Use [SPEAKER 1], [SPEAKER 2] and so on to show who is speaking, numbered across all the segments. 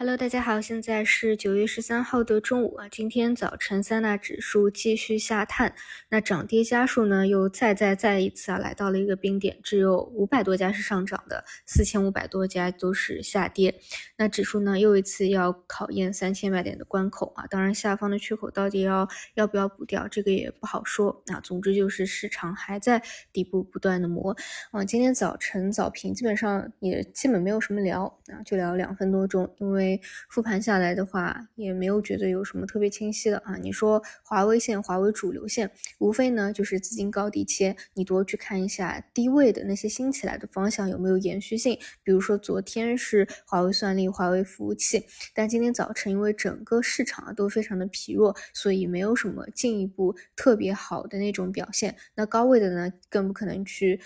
[SPEAKER 1] Hello，大家好，现在是九月十三号的中午啊。今天早晨三大指数继续下探，那涨跌家数呢又再再再一次啊来到了一个冰点，只有五百多家是上涨的，四千五百多家都是下跌。那指数呢又一次要考验三千百点的关口啊。当然，下方的缺口到底要要不要补掉，这个也不好说。那总之就是市场还在底部不断的磨啊。今天早晨早评基本上也基本没有什么聊啊，就聊两分多钟，因为。复盘下来的话，也没有觉得有什么特别清晰的啊。你说华为线、华为主流线，无非呢就是资金高低切，你多去看一下低位的那些新起来的方向有没有延续性。比如说昨天是华为算力、华为服务器，但今天早晨因为整个市场啊都非常的疲弱，所以没有什么进一步特别好的那种表现。那高位的呢，更不可能去。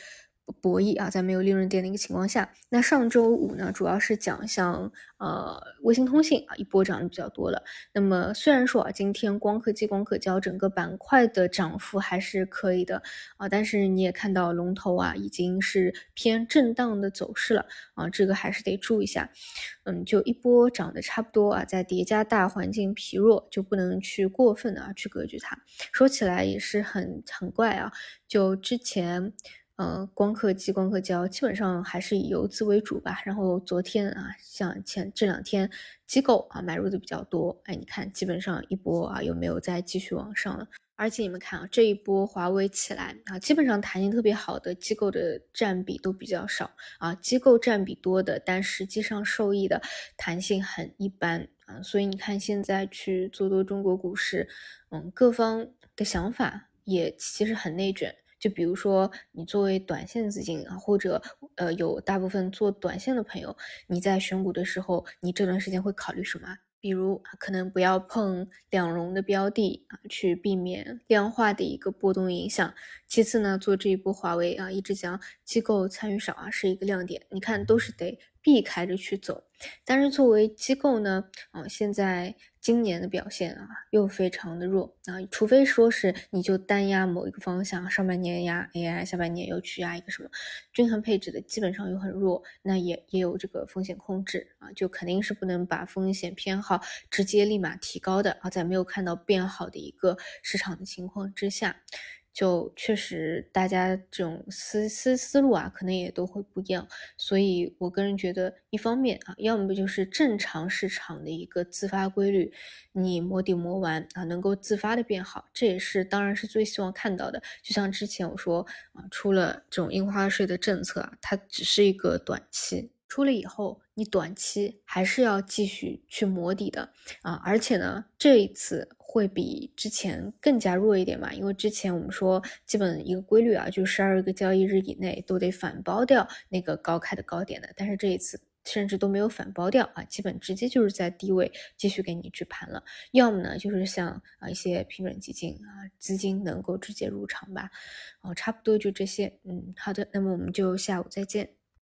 [SPEAKER 1] 博弈啊，在没有利润点的一个情况下，那上周五呢，主要是讲像呃卫星通信啊一波涨的比较多了。那么虽然说啊，今天光刻机、光刻胶整个板块的涨幅还是可以的啊，但是你也看到龙头啊已经是偏震荡的走势了啊，这个还是得注意一下。嗯，就一波涨的差不多啊，再叠加大环境疲弱，就不能去过分的啊去格局它。说起来也是很很怪啊，就之前。呃，光刻机、光刻胶基本上还是以游资为主吧。然后昨天啊，像前这两天机构啊买入的比较多。哎，你看，基本上一波啊，有没有再继续往上了？而且你们看啊，这一波华为起来啊，基本上弹性特别好的机构的占比都比较少啊，机构占比多的，但实际上受益的弹性很一般啊。所以你看，现在去做多中国股市，嗯，各方的想法也其实很内卷。就比如说，你作为短线资金啊，或者呃有大部分做短线的朋友，你在选股的时候，你这段时间会考虑什么？比如可能不要碰两融的标的啊，去避免量化的一个波动影响。其次呢，做这一波华为啊，一直讲机构参与少啊，是一个亮点。你看都是得避开着去走。但是作为机构呢，啊，现在今年的表现啊又非常的弱啊，除非说是你就单压某一个方向，上半年压 AI，下半年又去压一个什么，均衡配置的基本上又很弱，那也也有这个风险控制啊，就肯定是不能把风险偏好直接立马提高的啊，在没有看到变好的一个市场的情况之下。就确实，大家这种思思思路啊，可能也都会不一样。所以我个人觉得，一方面啊，要么就是正常市场的一个自发规律，你摸底摸完啊，能够自发的变好，这也是当然是最希望看到的。就像之前我说啊，出了这种印花税的政策啊，它只是一个短期。出了以后，你短期还是要继续去磨底的啊！而且呢，这一次会比之前更加弱一点嘛，因为之前我们说基本一个规律啊，就十二个交易日以内都得反包掉那个高开的高点的，但是这一次甚至都没有反包掉啊，基本直接就是在低位继续给你去盘了。要么呢，就是像啊一些平准基金啊，资金能够直接入场吧。哦，差不多就这些。嗯，好的，那么我们就下午再见。